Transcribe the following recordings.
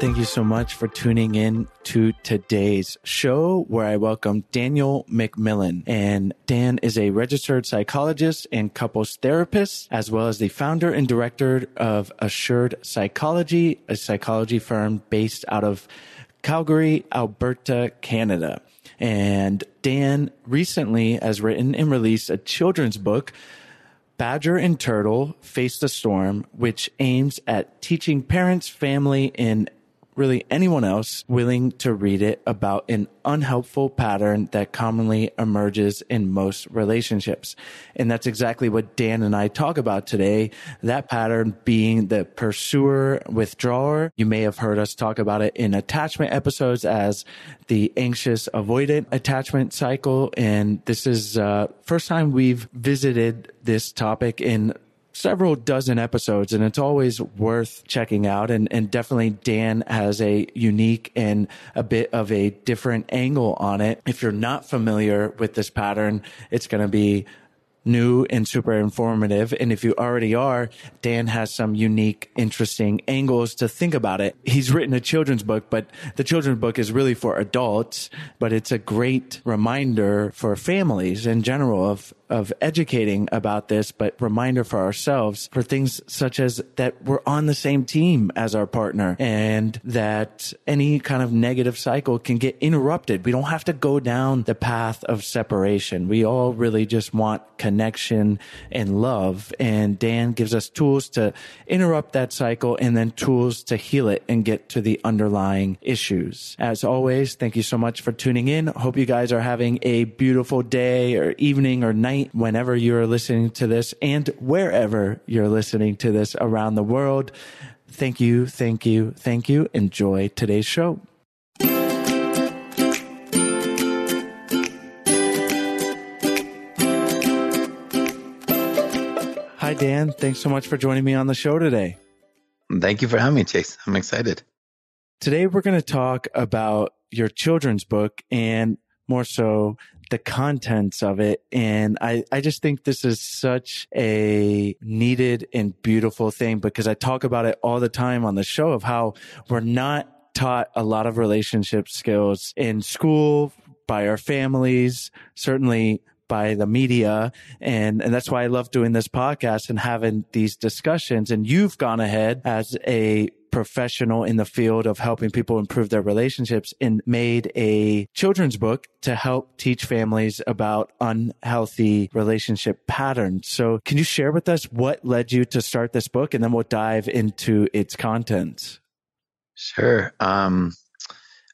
Thank you so much for tuning in to today's show where I welcome Daniel McMillan. And Dan is a registered psychologist and couples therapist, as well as the founder and director of Assured Psychology, a psychology firm based out of Calgary, Alberta, Canada. And Dan recently has written and released a children's book Badger and Turtle Face the Storm, which aims at teaching parents, family, and really anyone else willing to read it about an unhelpful pattern that commonly emerges in most relationships. And that's exactly what Dan and I talk about today. That pattern being the pursuer withdrawer. You may have heard us talk about it in attachment episodes as the anxious avoidant attachment cycle. And this is uh first time we've visited this topic in several dozen episodes and it's always worth checking out and, and definitely Dan has a unique and a bit of a different angle on it. If you're not familiar with this pattern, it's going to be new and super informative. And if you already are, Dan has some unique, interesting angles to think about it. He's written a children's book, but the children's book is really for adults, but it's a great reminder for families in general of of educating about this, but reminder for ourselves for things such as that we're on the same team as our partner and that any kind of negative cycle can get interrupted. We don't have to go down the path of separation. We all really just want connection and love. And Dan gives us tools to interrupt that cycle and then tools to heal it and get to the underlying issues. As always, thank you so much for tuning in. Hope you guys are having a beautiful day or evening or night whenever you're listening to this and wherever you're listening to this around the world. Thank you, thank you, thank you. Enjoy today's show. Hi, Dan. Thanks so much for joining me on the show today. Thank you for having me, Chase. I'm excited. Today, we're going to talk about your children's book and more so the contents of it. And I, I just think this is such a needed and beautiful thing because I talk about it all the time on the show of how we're not taught a lot of relationship skills in school by our families, certainly by the media. And, and that's why I love doing this podcast and having these discussions. And you've gone ahead as a professional in the field of helping people improve their relationships and made a children's book to help teach families about unhealthy relationship patterns. So can you share with us what led you to start this book and then we'll dive into its contents? Sure. Um,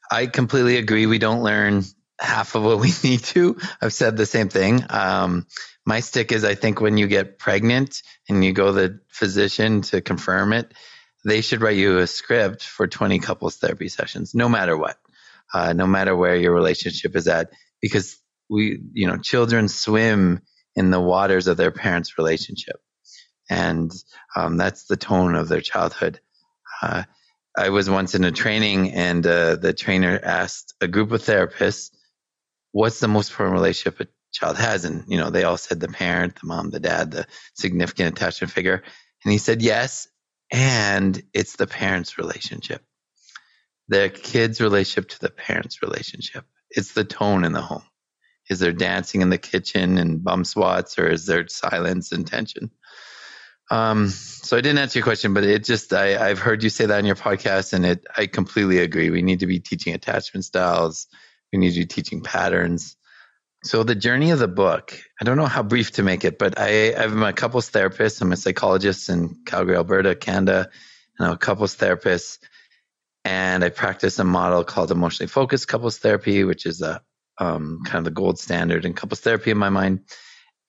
I completely agree. We don't learn half of what we need to. I've said the same thing. Um, my stick is I think when you get pregnant and you go the physician to confirm it, they should write you a script for 20 couples therapy sessions, no matter what, uh, no matter where your relationship is at, because we, you know, children swim in the waters of their parents' relationship. And um, that's the tone of their childhood. Uh, I was once in a training, and uh, the trainer asked a group of therapists, "What's the most important relationship a child has?" And you know, they all said the parent, the mom, the dad, the significant attachment figure. And he said, "Yes, and it's the parents' relationship, the kids' relationship to the parents' relationship. It's the tone in the home. Is there dancing in the kitchen and bum swats, or is there silence and tension? Um, so I didn't answer your question, but it just I, I've heard you say that in your podcast, and it I completely agree. We need to be teaching attachment styles. We need to be teaching patterns. So the journey of the book, I don't know how brief to make it, but I, I'm a couples therapist. I'm a psychologist in Calgary, Alberta, Canada, and I'm a couples therapist. And I practice a model called emotionally focused couples therapy, which is a um, kind of the gold standard in couples therapy in my mind.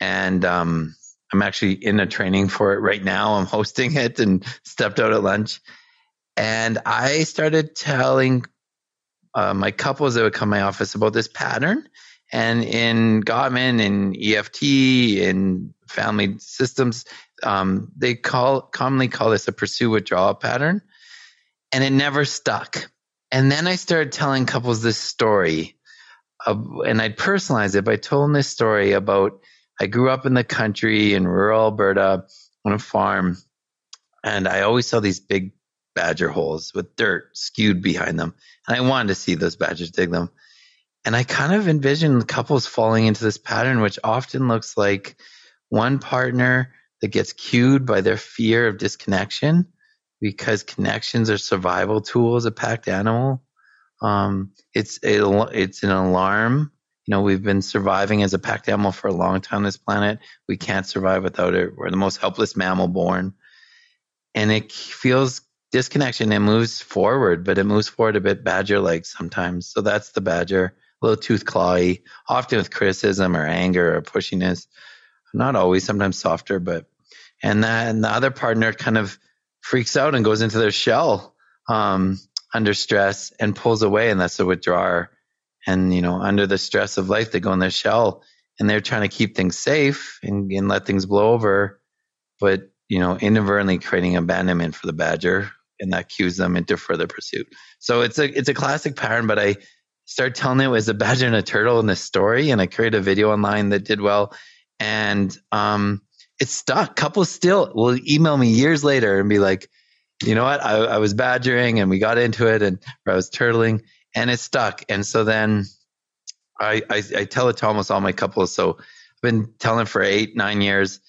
And um, I'm actually in a training for it right now. I'm hosting it and stepped out at lunch. And I started telling uh, my couples that would come to my office about this pattern and in Gottman and EFT and family systems, um, they call commonly call this a pursue withdrawal pattern. And it never stuck. And then I started telling couples this story, of, and I'd personalize it by telling this story about I grew up in the country in rural Alberta on a farm, and I always saw these big badger holes with dirt skewed behind them. And I wanted to see those badgers dig them. And I kind of envision couples falling into this pattern, which often looks like one partner that gets cued by their fear of disconnection because connections are survival tools a packed animal. Um, it's a, it's an alarm. You know, we've been surviving as a packed animal for a long time on this planet. We can't survive without it. We're the most helpless mammal born. And it feels disconnection. It moves forward, but it moves forward a bit badger like sometimes. So that's the badger little tooth clawy, often with criticism or anger or pushiness. Not always, sometimes softer, but and and the other partner kind of freaks out and goes into their shell um, under stress and pulls away, and that's a withdrawer. And you know, under the stress of life, they go in their shell and they're trying to keep things safe and, and let things blow over, but you know, inadvertently creating abandonment for the badger, and that cues them into further pursuit. So it's a it's a classic pattern, but I started telling it was a badger and a turtle in this story, and I created a video online that did well. and um, it's stuck. Couples still will email me years later and be like, you know what, I, I was badgering and we got into it, and I was turtling, and it stuck. And so then I, I, I tell it to almost all my couples. So I've been telling for eight, nine years.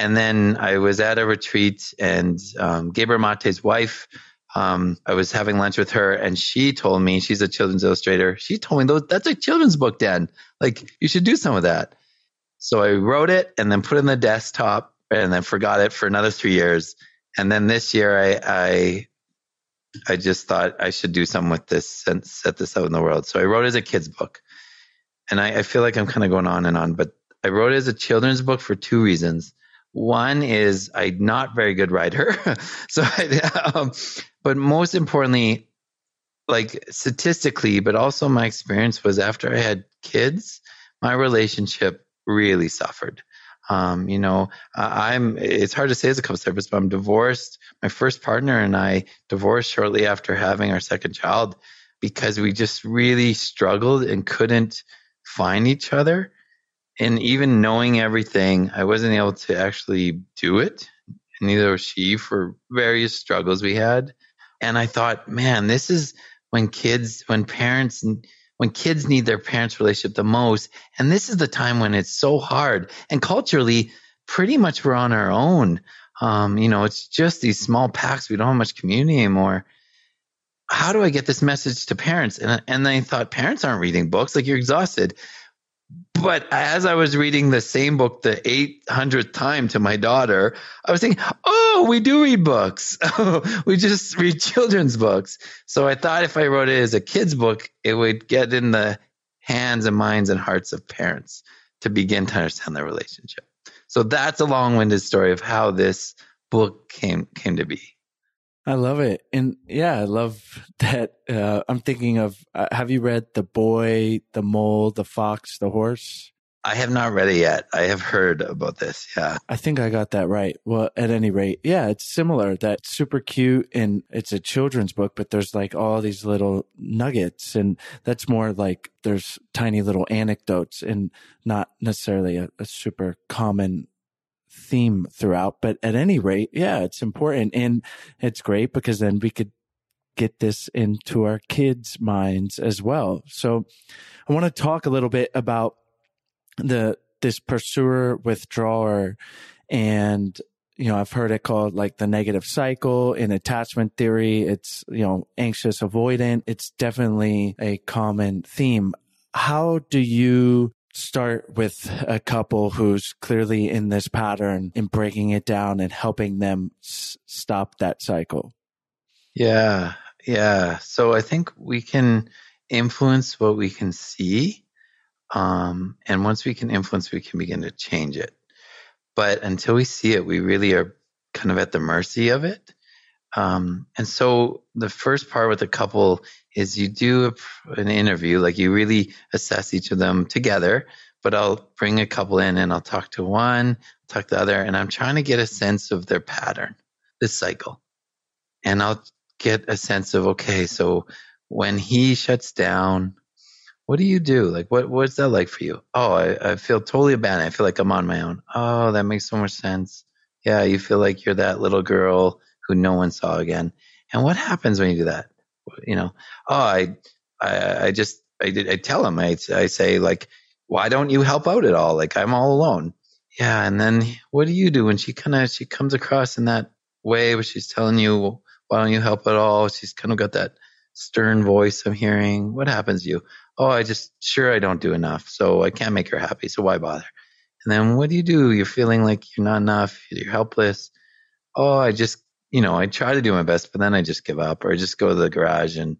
And then I was at a retreat and um, Gabor Mate's wife, um, I was having lunch with her and she told me, she's a children's illustrator. She told me, those, that's a children's book, Dan. Like, you should do some of that. So I wrote it and then put it in the desktop and then forgot it for another three years. And then this year I, I, I just thought I should do something with this and set this out in the world. So I wrote it as a kid's book. And I, I feel like I'm kind of going on and on, but I wrote it as a children's book for two reasons. One is I'm not very good writer, so I, um, but most importantly, like statistically, but also my experience was after I had kids, my relationship really suffered. Um, you know, I'm, it's hard to say as a couple therapist, but I'm divorced. My first partner and I divorced shortly after having our second child because we just really struggled and couldn't find each other. And even knowing everything, I wasn't able to actually do it. Neither was she for various struggles we had. And I thought, man, this is when kids, when parents, when kids need their parents' relationship the most. And this is the time when it's so hard. And culturally, pretty much we're on our own. Um, you know, it's just these small packs. We don't have much community anymore. How do I get this message to parents? And, and I thought, parents aren't reading books. Like you're exhausted. But as I was reading the same book the 800th time to my daughter, I was thinking, oh, we do read books. we just read children's books. So I thought if I wrote it as a kid's book, it would get in the hands and minds and hearts of parents to begin to understand their relationship. So that's a long-winded story of how this book came came to be. I love it. And yeah, I love that. Uh, I'm thinking of uh, have you read The Boy, The Mole, The Fox, The Horse? I have not read it yet. I have heard about this. Yeah. I think I got that right. Well, at any rate, yeah, it's similar. That's super cute and it's a children's book, but there's like all these little nuggets and that's more like there's tiny little anecdotes and not necessarily a, a super common theme throughout. But at any rate, yeah, it's important and it's great because then we could get this into our kids' minds as well. So I want to talk a little bit about the this pursuer withdrawer and you know i've heard it called like the negative cycle in attachment theory it's you know anxious avoidant it's definitely a common theme how do you start with a couple who's clearly in this pattern and breaking it down and helping them s- stop that cycle? Yeah. Yeah. So I think we can influence what we can see. Um, and once we can influence, we can begin to change it. But until we see it, we really are kind of at the mercy of it. Um, and so the first part with a couple is you do a, an interview, like you really assess each of them together. But I'll bring a couple in and I'll talk to one, talk to the other, and I'm trying to get a sense of their pattern, this cycle. And I'll get a sense of okay, so when he shuts down, what do you do? Like, what what's that like for you? Oh, I, I feel totally abandoned. I feel like I'm on my own. Oh, that makes so much sense. Yeah, you feel like you're that little girl who no one saw again. And what happens when you do that? You know, oh, I, I, I just, I did, I tell him, I, I say like, why don't you help out at all? Like I'm all alone. Yeah. And then what do you do when she kind of, she comes across in that way where she's telling you, why don't you help at all? She's kind of got that stern voice I'm hearing. What happens to you? Oh, I just, sure, I don't do enough. So I can't make her happy. So why bother? And then what do you do? You're feeling like you're not enough. You're helpless. Oh, I just you know, I try to do my best, but then I just give up or I just go to the garage and,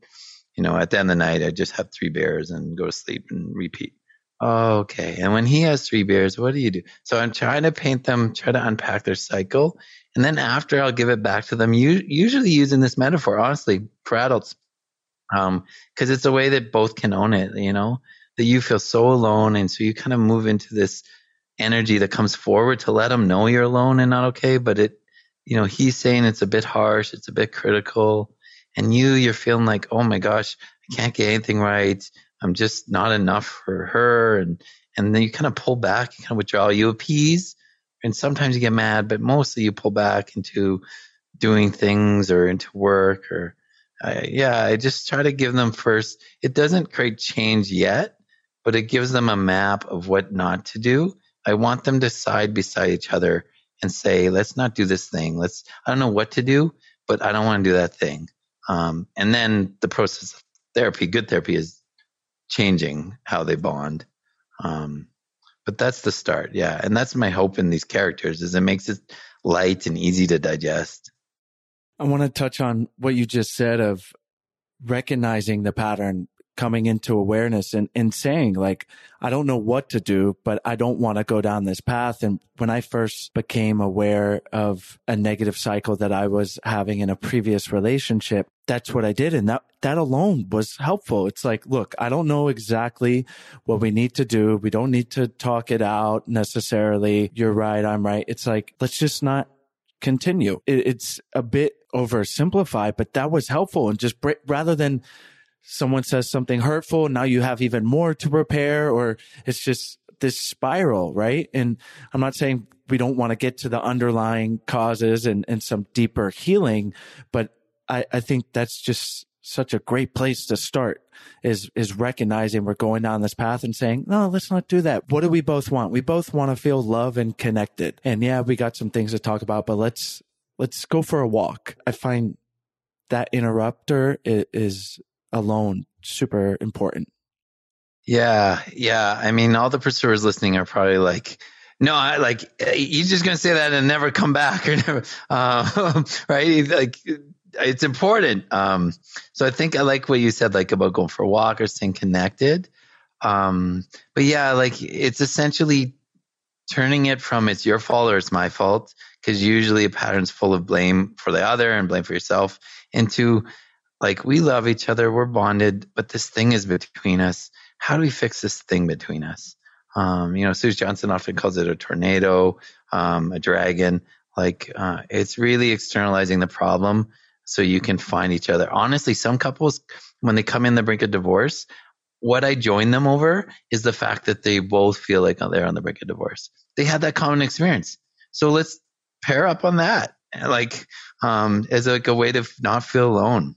you know, at the end of the night, I just have three beers and go to sleep and repeat. Oh, okay. And when he has three beers, what do you do? So I'm trying to paint them, try to unpack their cycle. And then after I'll give it back to them, usually using this metaphor, honestly, for adults. Um, cause it's a way that both can own it, you know, that you feel so alone. And so you kind of move into this energy that comes forward to let them know you're alone and not okay, but it, you know, he's saying it's a bit harsh, it's a bit critical, and you, you're feeling like, oh my gosh, I can't get anything right. I'm just not enough for her, and and then you kind of pull back, you kind of withdraw, you appease, and sometimes you get mad, but mostly you pull back into doing things or into work or uh, yeah, I just try to give them first. It doesn't create change yet, but it gives them a map of what not to do. I want them to side beside each other and say, let's not do this thing. Let's, I don't know what to do, but I don't want to do that thing. Um, and then the process of therapy, good therapy is changing how they bond. Um, but that's the start. Yeah. And that's my hope in these characters is it makes it light and easy to digest. I want to touch on what you just said of recognizing the pattern coming into awareness and, and saying like, I don't know what to do, but I don't want to go down this path. And when I first became aware of a negative cycle that I was having in a previous relationship, that's what I did. And that, that alone was helpful. It's like, look, I don't know exactly what we need to do. We don't need to talk it out necessarily. You're right. I'm right. It's like, let's just not continue. It, it's a bit oversimplified, but that was helpful. And just rather than someone says something hurtful. Now you have even more to prepare or it's just this spiral, right? And I'm not saying we don't want to get to the underlying causes and, and some deeper healing, but I, I think that's just such a great place to start is is recognizing we're going down this path and saying no let's not do that what do we both want we both want to feel love and connected and yeah we got some things to talk about but let's let's go for a walk i find that interrupter is, is alone super important. Yeah, yeah. I mean, all the pursuers listening are probably like, no, I like you're just gonna say that and never come back or never, uh, right? Like it's important. Um, so I think I like what you said, like about going for a walk or staying connected. Um, but yeah, like it's essentially turning it from it's your fault or it's my fault because usually a pattern's full of blame for the other and blame for yourself into like we love each other, we're bonded, but this thing is between us. How do we fix this thing between us? Um, you know, Sue Johnson often calls it a tornado, um, a dragon. Like uh, it's really externalizing the problem so you can find each other. Honestly, some couples when they come in the brink of divorce, what I join them over is the fact that they both feel like they're on the brink of divorce. They had that common experience. So let's pair up on that, like um, as like a way to not feel alone.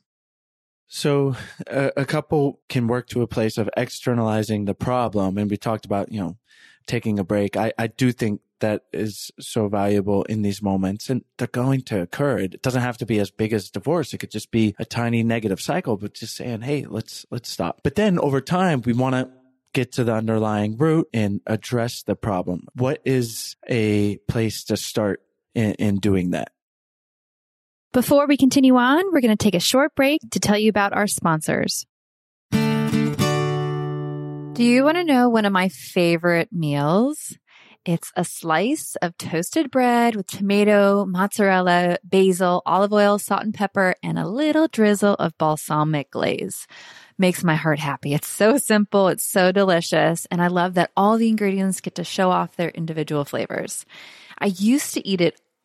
So a, a, couple can work to a place of externalizing the problem. And we talked about, you know, taking a break. I, I do think that is so valuable in these moments and they're going to occur. It doesn't have to be as big as divorce. It could just be a tiny negative cycle, but just saying, Hey, let's, let's stop. But then over time, we want to get to the underlying root and address the problem. What is a place to start in, in doing that? Before we continue on, we're going to take a short break to tell you about our sponsors. Do you want to know one of my favorite meals? It's a slice of toasted bread with tomato, mozzarella, basil, olive oil, salt and pepper, and a little drizzle of balsamic glaze. Makes my heart happy. It's so simple. It's so delicious. And I love that all the ingredients get to show off their individual flavors. I used to eat it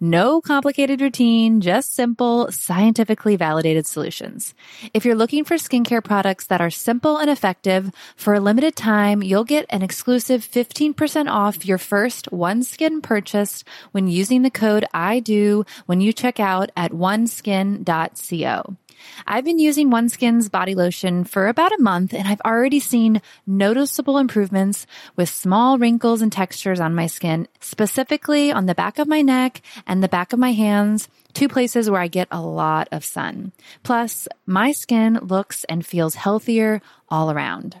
no complicated routine, just simple, scientifically validated solutions. If you're looking for skincare products that are simple and effective, for a limited time, you'll get an exclusive 15% off your first OneSkin purchase when using the code I do when you check out at oneskin.co. I've been using OneSkin's body lotion for about a month and I've already seen noticeable improvements with small wrinkles and textures on my skin, specifically on the back of my neck and the back of my hands, two places where I get a lot of sun. Plus, my skin looks and feels healthier all around.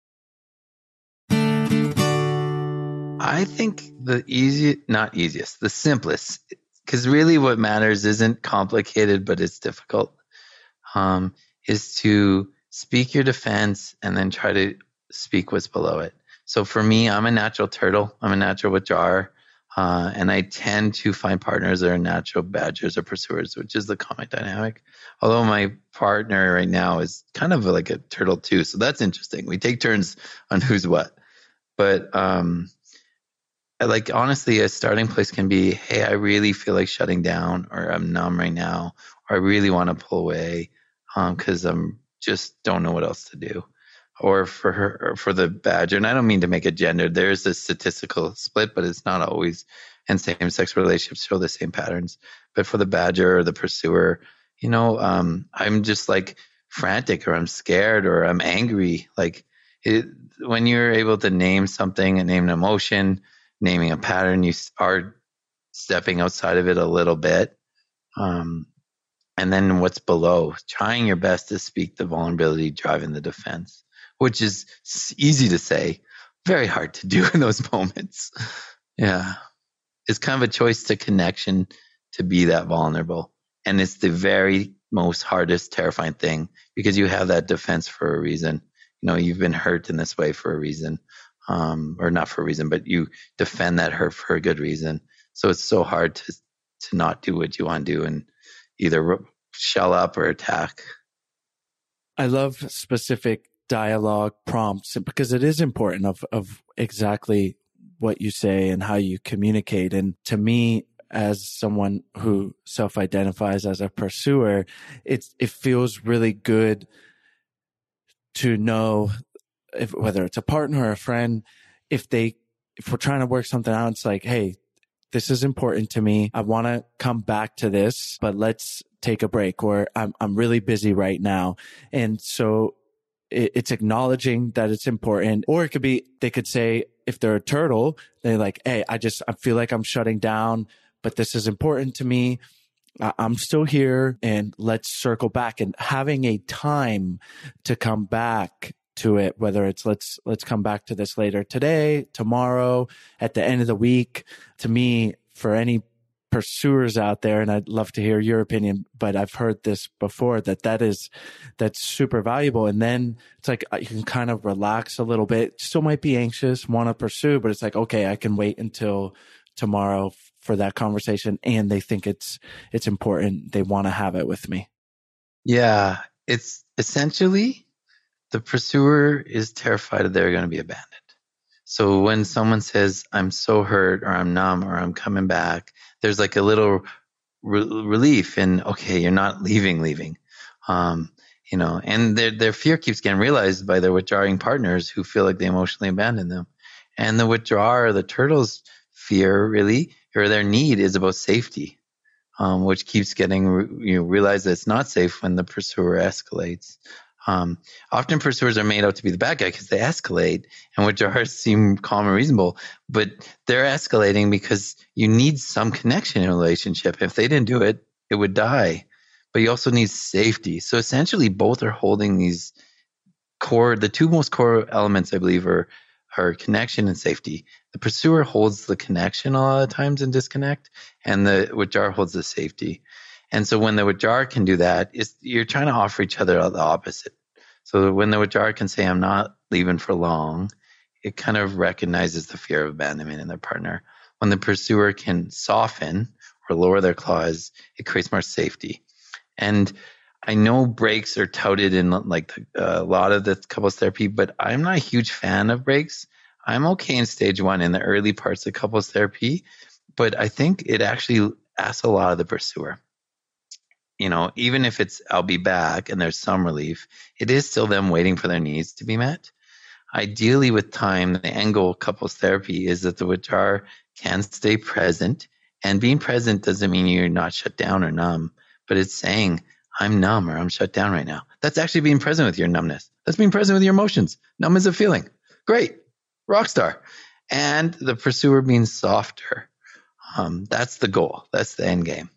I think the easy, not easiest, the simplest, because really what matters isn't complicated, but it's difficult, um, is to speak your defense and then try to speak what's below it. So for me, I'm a natural turtle. I'm a natural withdrawer. Uh, and I tend to find partners that are natural badgers or pursuers, which is the comic dynamic. Although my partner right now is kind of like a turtle too. So that's interesting. We take turns on who's what. But um, like honestly, a starting place can be, hey, I really feel like shutting down, or I'm numb right now, or I really want to pull away because um, I'm just don't know what else to do. Or for her, or for the badger, and I don't mean to make it gendered. There's a statistical split, but it's not always. And same-sex relationships show the same patterns. But for the badger or the pursuer, you know, um, I'm just like frantic, or I'm scared, or I'm angry. Like it, when you're able to name something and name an emotion, naming a pattern, you are stepping outside of it a little bit. Um, and then what's below, trying your best to speak the vulnerability driving the defense, which is easy to say, very hard to do in those moments. Yeah. It's kind of a choice to connection to be that vulnerable. And it's the very most hardest, terrifying thing because you have that defense for a reason. You know, you've been hurt in this way for a reason um, or not for a reason, but you defend that hurt for a good reason. So it's so hard to to not do what you want to do and either shell up or attack. I love specific dialogue prompts because it is important of of exactly what you say and how you communicate. And to me, as someone who self-identifies as a pursuer, it's it feels really good to know if whether it's a partner or a friend, if they if we're trying to work something out, it's like, hey, this is important to me. I want to come back to this, but let's take a break or I'm, I'm really busy right now. And so it, it's acknowledging that it's important. Or it could be, they could say, if they're a turtle, they're like, Hey, I just, I feel like I'm shutting down, but this is important to me. I'm still here and let's circle back and having a time to come back to it, whether it's let's, let's come back to this later today, tomorrow, at the end of the week. To me, for any pursuers out there, and I'd love to hear your opinion, but I've heard this before that that is, that's super valuable. And then it's like uh, you can kind of relax a little bit. Still might be anxious, want to pursue, but it's like, okay, I can wait until tomorrow for that conversation and they think it's it's important they want to have it with me Yeah, it's essentially the pursuer is terrified that they're going to be abandoned. So when someone says, I'm so hurt or I'm numb or I'm coming back, there's like a little re- relief in, okay, you're not leaving, leaving. Um, you know, and their, their fear keeps getting realized by their withdrawing partners who feel like they emotionally abandoned them. And the withdrawer, the turtle's fear really, or their need is about safety um, which keeps getting you know, realized that it's not safe when the pursuer escalates. Um, often pursuers are made out to be the bad guy because they escalate, and which are seem calm and reasonable, but they're escalating because you need some connection in a relationship. If they didn't do it, it would die. But you also need safety. So essentially, both are holding these core. The two most core elements, I believe, are are connection and safety. The pursuer holds the connection a lot of times in disconnect, and the withdrawer holds the safety. And so when the withdrawer can do that, you're trying to offer each other the opposite. So when the withdrawer can say, I'm not leaving for long, it kind of recognizes the fear of abandonment in their partner. When the pursuer can soften or lower their claws, it creates more safety. And I know breaks are touted in like uh, a lot of the couples therapy, but I'm not a huge fan of breaks. I'm okay in stage one in the early parts of couples therapy, but I think it actually asks a lot of the pursuer. You know, even if it's I'll be back and there's some relief, it is still them waiting for their needs to be met. Ideally, with time, the end goal couples therapy is that the withdrawer can stay present. And being present doesn't mean you're not shut down or numb, but it's saying, I'm numb or I'm shut down right now. That's actually being present with your numbness. That's being present with your emotions. Numb is a feeling. Great. Rock star. And the pursuer being softer. Um, that's the goal. That's the end game.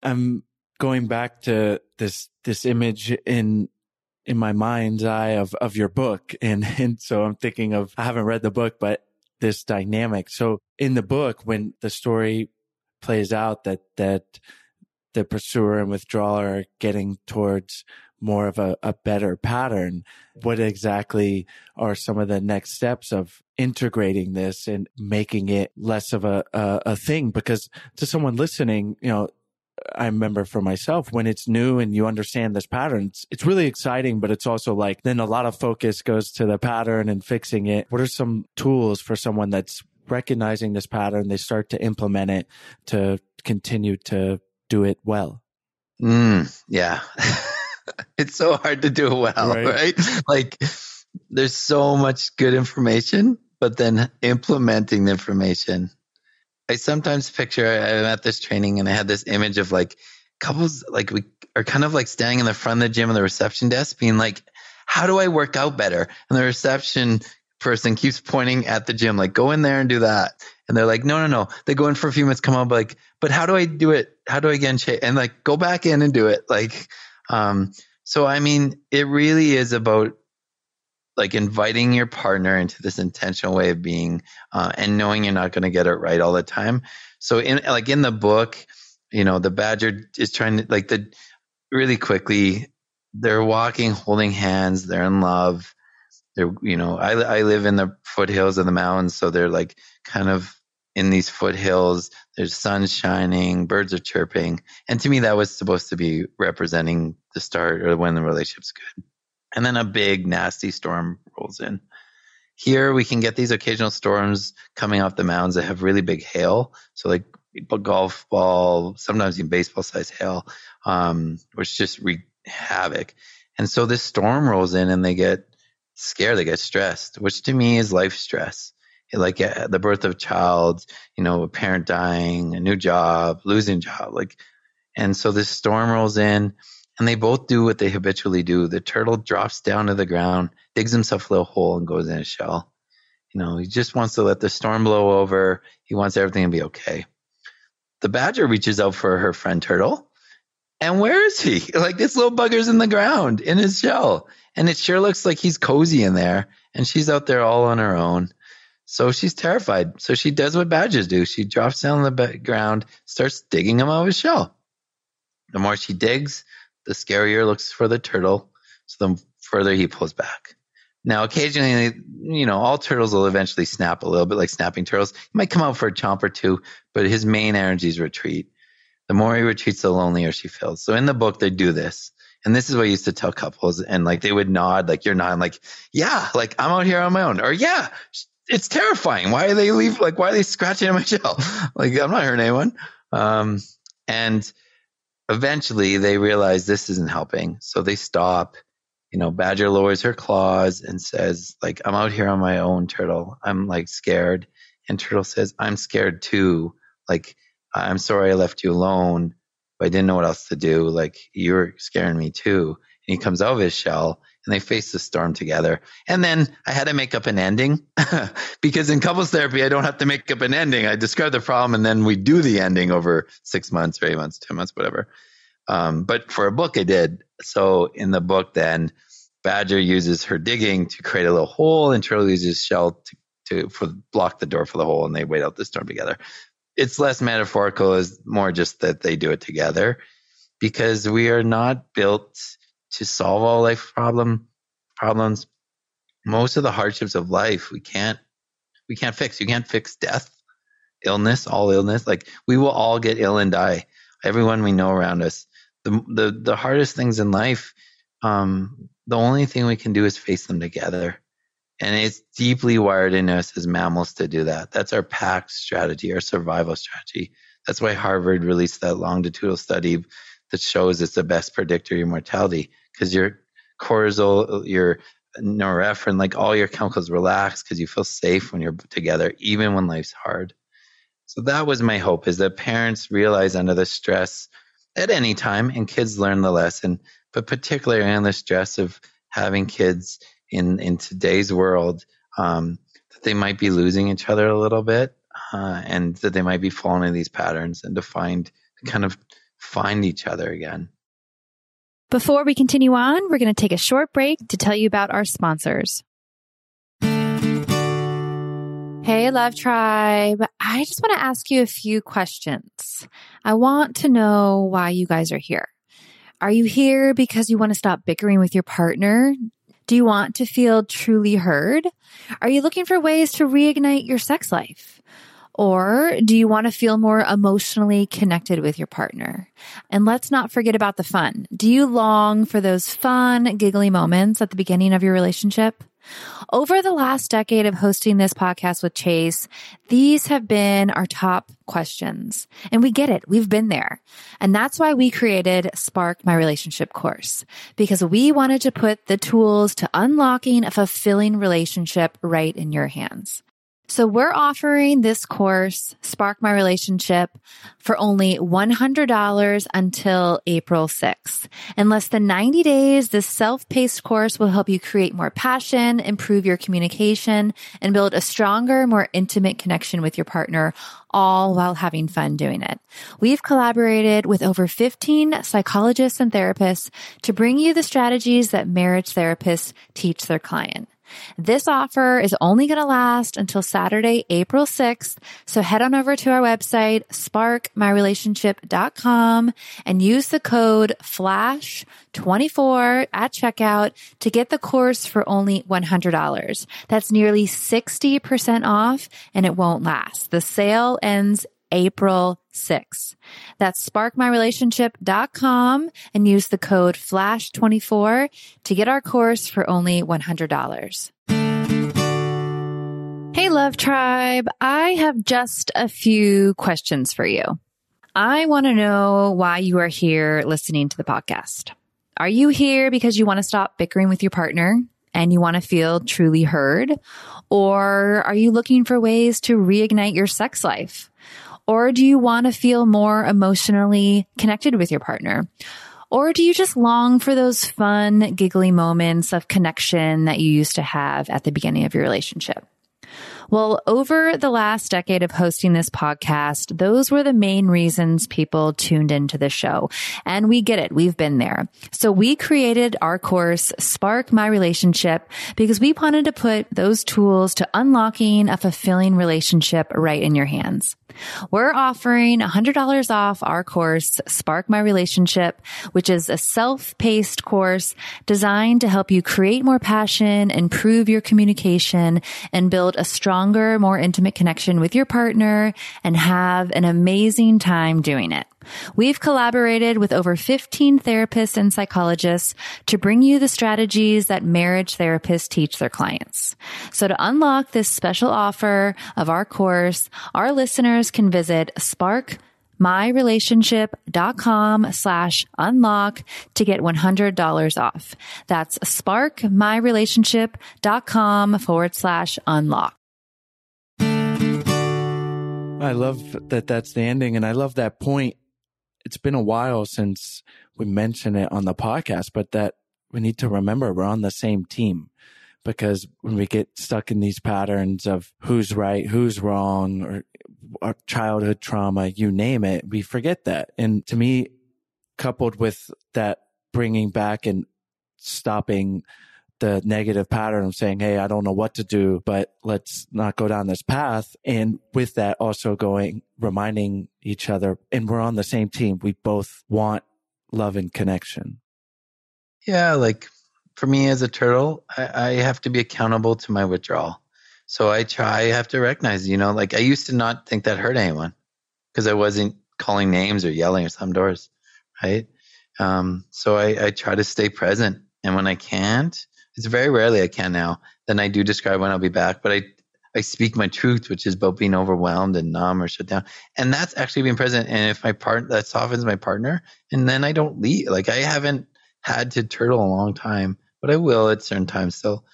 i'm going back to this this image in in my mind's eye of of your book. And and so i'm thinking of i haven't read the book but this dynamic. So in the book when the story plays out that that the pursuer and withdrawer are getting towards more of a, a better pattern what exactly are some of the next steps of integrating this and making it less of a, a, a thing? Because to someone listening you know I remember for myself when it's new and you understand this pattern, it's, it's really exciting, but it's also like then a lot of focus goes to the pattern and fixing it. What are some tools for someone that's recognizing this pattern? They start to implement it to continue to do it well. Mm, yeah. it's so hard to do it well, Right. right. Like there's so much good information, but then implementing the information. I sometimes picture I'm at this training and I had this image of like couples like we are kind of like standing in the front of the gym on the reception desk being like, how do I work out better? And the reception person keeps pointing at the gym, like, go in there and do that. And they're like, no, no, no. They go in for a few minutes, come out, like, but how do I do it? How do I get in shape? And like, go back in and do it. Like, um, so I mean, it really is about like inviting your partner into this intentional way of being, uh, and knowing you're not going to get it right all the time. So in like in the book, you know, the badger is trying to like the really quickly. They're walking, holding hands. They're in love. They're, you know, I I live in the foothills of the mountains, so they're like kind of in these foothills. There's sun shining, birds are chirping, and to me, that was supposed to be representing the start or when the relationship's good. And then a big nasty storm rolls in. Here we can get these occasional storms coming off the mountains that have really big hail. So like golf ball, sometimes even baseball size hail, um, which just wreak havoc. And so this storm rolls in and they get scared, they get stressed, which to me is life stress. like uh, the birth of a child, you know, a parent dying, a new job, losing job, like, and so this storm rolls in, and they both do what they habitually do. The turtle drops down to the ground, digs himself a little hole, and goes in his shell. You know, he just wants to let the storm blow over. He wants everything to be okay. The badger reaches out for her friend turtle. And where is he? Like this little bugger's in the ground in his shell. And it sure looks like he's cozy in there. And she's out there all on her own. So she's terrified. So she does what badgers do. She drops down on the ground, starts digging him out of his shell. The more she digs, the scarier looks for the turtle. So the further he pulls back. Now, occasionally, you know, all turtles will eventually snap a little bit like snapping turtles. He might come out for a chomp or two, but his main energy is retreat. The more he retreats, the lonelier she feels. So in the book, they do this. And this is what I used to tell couples. And like they would nod, like you're nodding, like, yeah, like I'm out here on my own. Or yeah, it's terrifying. Why are they leave? Like, why are they scratching at my shell? like, I'm not hurting anyone. Um, and eventually they realize this isn't helping. So they stop. You know, Badger lowers her claws and says, like, I'm out here on my own, Turtle. I'm like scared. And Turtle says, I'm scared too. Like, I'm sorry I left you alone, but I didn't know what else to do. Like, you're scaring me too. And he comes out of his shell and they face the storm together. And then I had to make up an ending because in couples therapy, I don't have to make up an ending. I describe the problem and then we do the ending over six months eight months, 10 months, whatever. Um, but for a book, I did. So in the book, then Badger uses her digging to create a little hole, and Turtle uses shell to, to for block the door for the hole, and they wait out the storm together. It's less metaphorical; is more just that they do it together, because we are not built to solve all life problem problems. Most of the hardships of life we can't we can't fix. You can't fix death, illness, all illness. Like we will all get ill and die. Everyone we know around us the the the hardest things in life, um, the only thing we can do is face them together. And it's deeply wired in us as mammals to do that. That's our pack strategy, our survival strategy. That's why Harvard released that longitudinal study that shows it's the best predictor of your mortality because your cortisol, your norepinephrine, like all your chemicals relax because you feel safe when you're together, even when life's hard. So that was my hope is that parents realize under the stress at any time, and kids learn the lesson, but particularly in the stress of having kids in, in today's world, um, that they might be losing each other a little bit, uh, and that they might be falling into these patterns and to find, kind of find each other again. Before we continue on, we're going to take a short break to tell you about our sponsors. Hey, Love Tribe. I just want to ask you a few questions. I want to know why you guys are here. Are you here because you want to stop bickering with your partner? Do you want to feel truly heard? Are you looking for ways to reignite your sex life? Or do you want to feel more emotionally connected with your partner? And let's not forget about the fun. Do you long for those fun, giggly moments at the beginning of your relationship? Over the last decade of hosting this podcast with Chase, these have been our top questions. And we get it. We've been there. And that's why we created Spark My Relationship course because we wanted to put the tools to unlocking a fulfilling relationship right in your hands. So we're offering this course, Spark My Relationship, for only $100 until April 6th. In less than 90 days, this self-paced course will help you create more passion, improve your communication, and build a stronger, more intimate connection with your partner, all while having fun doing it. We've collaborated with over 15 psychologists and therapists to bring you the strategies that marriage therapists teach their client. This offer is only going to last until Saturday, April 6th. So head on over to our website, sparkmyrelationship.com and use the code FLASH24 at checkout to get the course for only $100. That's nearly 60% off and it won't last. The sale ends April 6. That's sparkmyrelationship.com and use the code FLASH24 to get our course for only $100. Hey, Love Tribe. I have just a few questions for you. I want to know why you are here listening to the podcast. Are you here because you want to stop bickering with your partner? and you want to feel truly heard? Or are you looking for ways to reignite your sex life? Or do you want to feel more emotionally connected with your partner? Or do you just long for those fun, giggly moments of connection that you used to have at the beginning of your relationship? Well, over the last decade of hosting this podcast, those were the main reasons people tuned into the show. And we get it. We've been there. So we created our course, Spark My Relationship, because we wanted to put those tools to unlocking a fulfilling relationship right in your hands. We're offering $100 off our course, Spark My Relationship, which is a self-paced course designed to help you create more passion, improve your communication, and build a stronger, more intimate connection with your partner and have an amazing time doing it. We've collaborated with over 15 therapists and psychologists to bring you the strategies that marriage therapists teach their clients. So to unlock this special offer of our course, our listeners can visit Spark myrelationship.com slash unlock to get $100 off. That's sparkmyrelationship.com forward slash unlock. I love that that's the ending. And I love that point. It's been a while since we mentioned it on the podcast, but that we need to remember we're on the same team because when we get stuck in these patterns of who's right, who's wrong, or our childhood trauma, you name it, we forget that. And to me, coupled with that bringing back and stopping the negative pattern of saying, Hey, I don't know what to do, but let's not go down this path. And with that also going, reminding each other, and we're on the same team. We both want love and connection. Yeah, like for me as a turtle, I, I have to be accountable to my withdrawal. So I try, I have to recognize, you know, like I used to not think that hurt anyone because I wasn't calling names or yelling or some doors, right? Um, so I, I try to stay present. And when I can't, it's very rarely I can now. Then I do describe when I'll be back, but I I speak my truth, which is about being overwhelmed and numb or shut down. And that's actually being present. And if my part that softens my partner, and then I don't leave. Like I haven't had to turtle a long time, but I will at certain times. So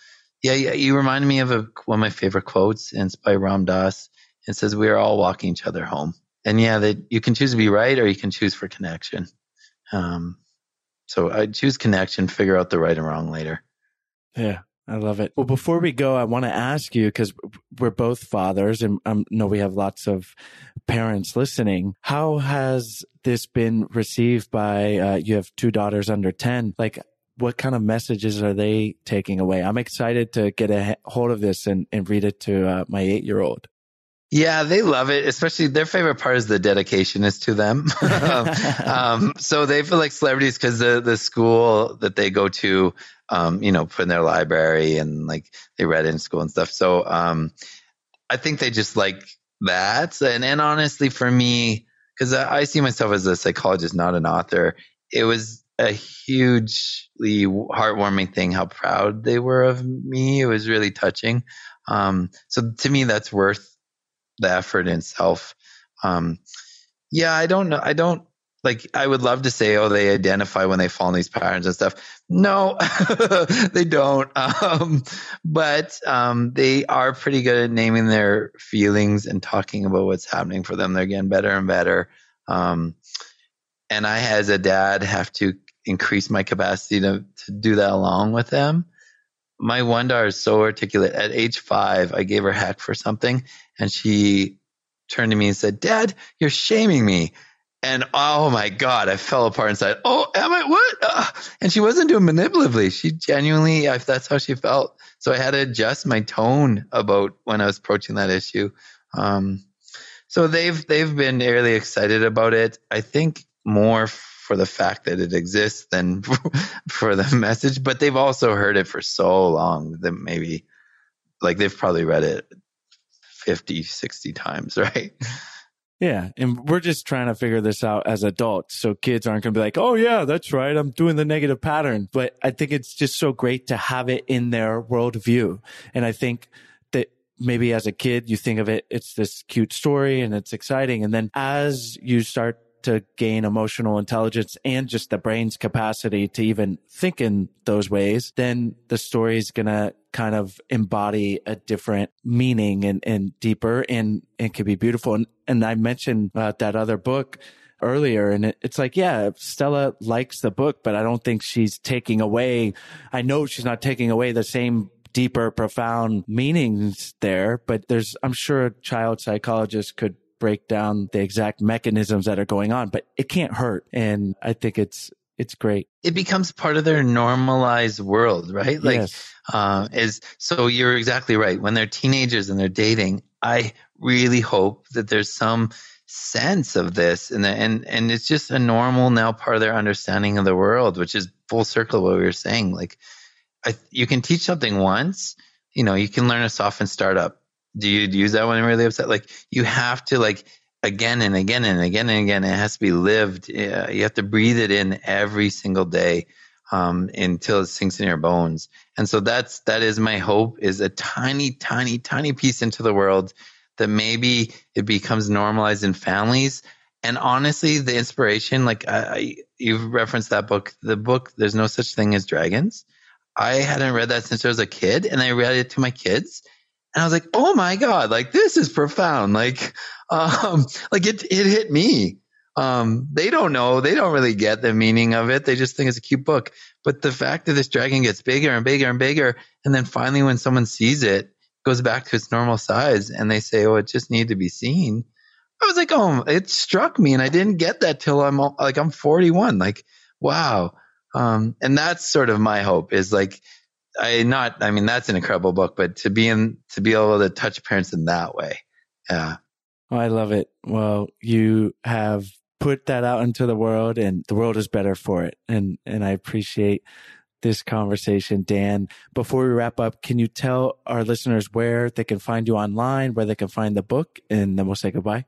yeah, yeah you remind me of a, one of my favorite quotes, and it's by Ram Dass. It says, "We are all walking each other home." And yeah, that you can choose to be right or you can choose for connection. Um, so I choose connection, figure out the right and wrong later. Yeah. I love it. Well, before we go, I want to ask you because we're both fathers and I know we have lots of parents listening. How has this been received by, uh, you have two daughters under 10. Like, what kind of messages are they taking away? I'm excited to get a hold of this and, and read it to uh, my eight year old. Yeah, they love it. Especially their favorite part is the dedication is to them. um, so they feel like celebrities because the the school that they go to, um, you know, put in their library and like they read in school and stuff. So um, I think they just like that. And and honestly, for me, because I, I see myself as a psychologist, not an author, it was a hugely heartwarming thing how proud they were of me. It was really touching. Um, so to me, that's worth the effort in itself. Um, yeah, I don't know. I don't like. I would love to say, oh, they identify when they fall in these patterns and stuff. No, they don't. Um, but um, they are pretty good at naming their feelings and talking about what's happening for them. They're getting better and better. Um, and I, as a dad, have to increase my capacity to, to do that along with them. My one daughter is so articulate. At age five, I gave her heck for something, and she turned to me and said, Dad, you're shaming me. And oh my God, I fell apart inside. Oh, am I? What? Uh, and she wasn't doing manipulatively. She genuinely, I, that's how she felt. So I had to adjust my tone about when I was approaching that issue. Um, so they've they've been really excited about it. I think more for the fact that it exists than for the message, but they've also heard it for so long that maybe like they've probably read it 50, 60 times, right? Yeah. And we're just trying to figure this out as adults. So kids aren't going to be like, oh, yeah, that's right. I'm doing the negative pattern. But I think it's just so great to have it in their worldview. And I think that maybe as a kid, you think of it, it's this cute story and it's exciting. And then as you start to gain emotional intelligence and just the brain's capacity to even think in those ways, then the story is going to kind of embody a different meaning and, and deeper and, and can be beautiful. And, and I mentioned uh, that other book earlier and it, it's like, yeah, Stella likes the book, but I don't think she's taking away. I know she's not taking away the same deeper, profound meanings there, but there's, I'm sure a child psychologist could break down the exact mechanisms that are going on, but it can't hurt. And I think it's, it's great. It becomes part of their normalized world, right? Like, yes. uh, is so you're exactly right. When they're teenagers and they're dating, I really hope that there's some sense of this and and and it's just a normal now part of their understanding of the world, which is full circle what we were saying. Like I, you can teach something once, you know, you can learn a soften startup. Do you use that when you're really upset? Like you have to like again and again and again and again. It has to be lived. You have to breathe it in every single day um, until it sinks in your bones. And so that's that is my hope is a tiny, tiny, tiny piece into the world that maybe it becomes normalized in families. And honestly, the inspiration, like I, I, you've referenced that book, the book, there's no such thing as dragons. I hadn't read that since I was a kid and I read it to my kids and I was like, oh my God, like this is profound. Like, um, like it, it hit me. Um, they don't know, they don't really get the meaning of it. They just think it's a cute book. But the fact that this dragon gets bigger and bigger and bigger, and then finally when someone sees it, it goes back to its normal size and they say, oh, it just needed to be seen. I was like, oh, it struck me and I didn't get that till I'm like, I'm 41. Like, wow. Um, and that's sort of my hope is like, I not, I mean, that's an incredible book, but to be in, to be able to touch parents in that way. Yeah. Oh, I love it. Well, you have put that out into the world and the world is better for it. And, and I appreciate this conversation, Dan. Before we wrap up, can you tell our listeners where they can find you online, where they can find the book, and then we'll say goodbye?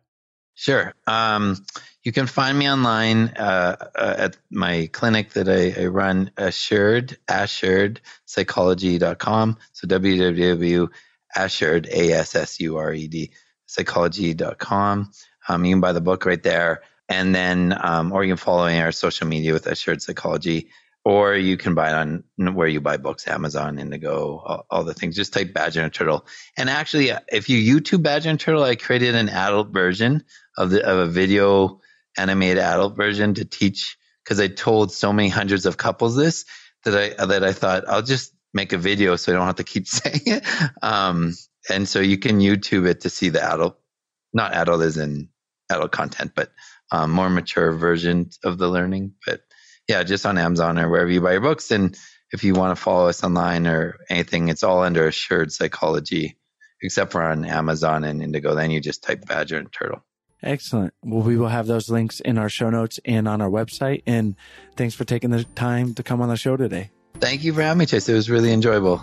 Sure. Um, you can find me online uh, uh, at my clinic that I, I run, assured, assuredpsychology.com. So www.assured, A-S-S-U-R-E-D, psychology.com. Um, you can buy the book right there. And then, um, or you can follow our social media with Assured Psychology, or you can buy it on where you buy books, Amazon, Indigo, all, all the things. Just type Badger and Turtle. And actually, if you YouTube Badger and Turtle, I created an adult version of the of a video animated adult version to teach because I told so many hundreds of couples this that I that I thought I'll just make a video so I don't have to keep saying it. Um, and so you can YouTube it to see the adult, not adult as in adult content, but um, more mature version of the learning. But yeah, just on Amazon or wherever you buy your books. And if you want to follow us online or anything, it's all under Assured Psychology, except for on Amazon and Indigo. Then you just type Badger and Turtle. Excellent. Well, we will have those links in our show notes and on our website. And thanks for taking the time to come on the show today. Thank you for having me, Chase. It was really enjoyable.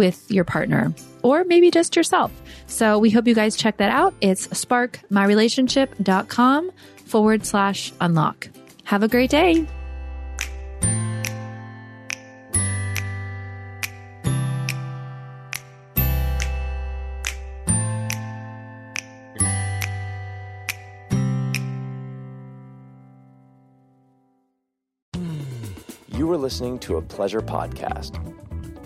with your partner or maybe just yourself. So we hope you guys check that out. It's sparkmyrelationship.com forward slash unlock. Have a great day. You were listening to a pleasure podcast.